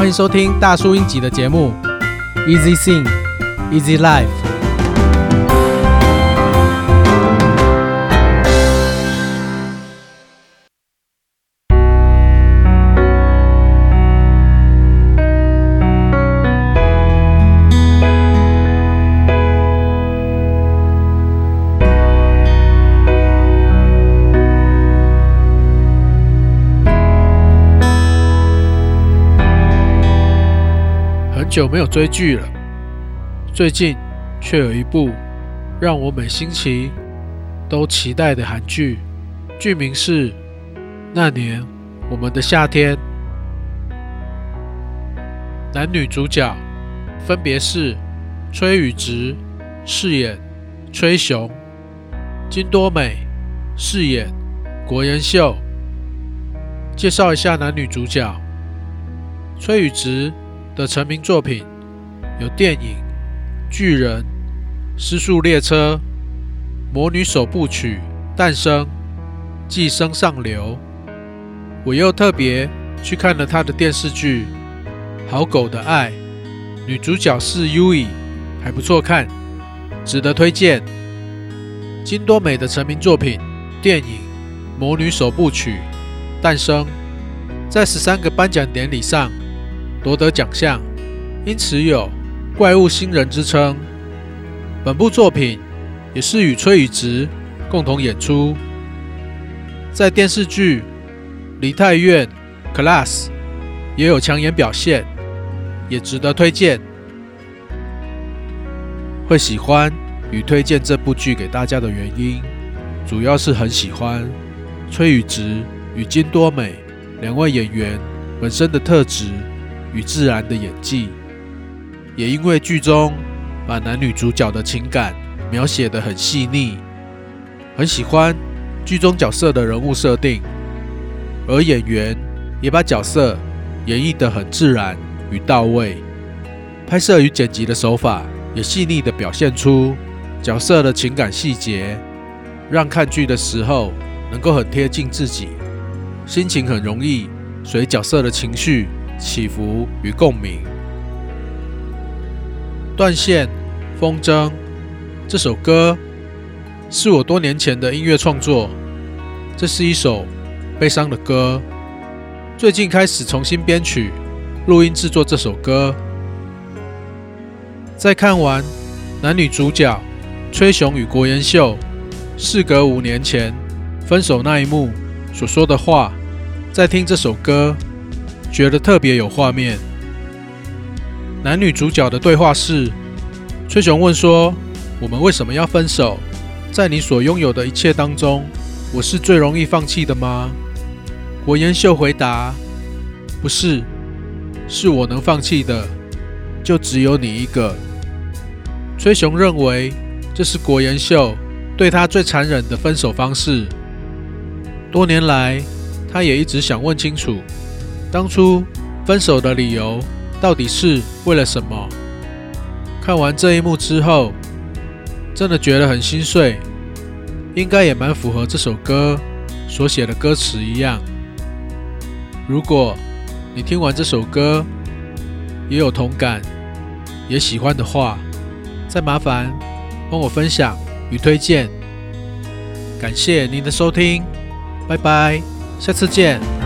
欢迎收听大叔英吉的节目，Easy Sing, Easy Life。久没有追剧了，最近却有一部让我每星期都期待的韩剧，剧名是《那年我们的夏天》，男女主角分别是崔宇植饰演崔雄，金多美饰演国妍秀。介绍一下男女主角，崔宇植。的成名作品有电影《巨人》、《失速列车》、《魔女首部曲》诞生、《寄生上流》。我又特别去看了他的电视剧《好狗的爱》，女主角是 Yui，还不错看，值得推荐。金多美的成名作品电影《魔女首部曲》诞生，在十三个颁奖典礼上。夺得奖项，因此有“怪物新人”之称。本部作品也是与崔宇植共同演出，在电视剧《梨泰院 Class》也有抢眼表现，也值得推荐。会喜欢与推荐这部剧给大家的原因，主要是很喜欢崔宇植与金多美两位演员本身的特质。与自然的演技，也因为剧中把男女主角的情感描写得很细腻，很喜欢剧中角色的人物设定，而演员也把角色演绎得很自然与到位，拍摄与剪辑的手法也细腻地表现出角色的情感细节，让看剧的时候能够很贴近自己，心情很容易随角色的情绪。起伏与共鸣。断线风筝这首歌是我多年前的音乐创作，这是一首悲伤的歌。最近开始重新编曲、录音制作这首歌。在看完男女主角崔雄与国妍秀事隔五年前分手那一幕所说的话，在听这首歌。觉得特别有画面。男女主角的对话是：崔雄问说：“我们为什么要分手？在你所拥有的一切当中，我是最容易放弃的吗？”国妍秀回答：“不是，是我能放弃的，就只有你一个。”崔雄认为这是国妍秀对他最残忍的分手方式。多年来，他也一直想问清楚。当初分手的理由到底是为了什么？看完这一幕之后，真的觉得很心碎，应该也蛮符合这首歌所写的歌词一样。如果你听完这首歌也有同感，也喜欢的话，再麻烦帮我分享与推荐。感谢您的收听，拜拜，下次见。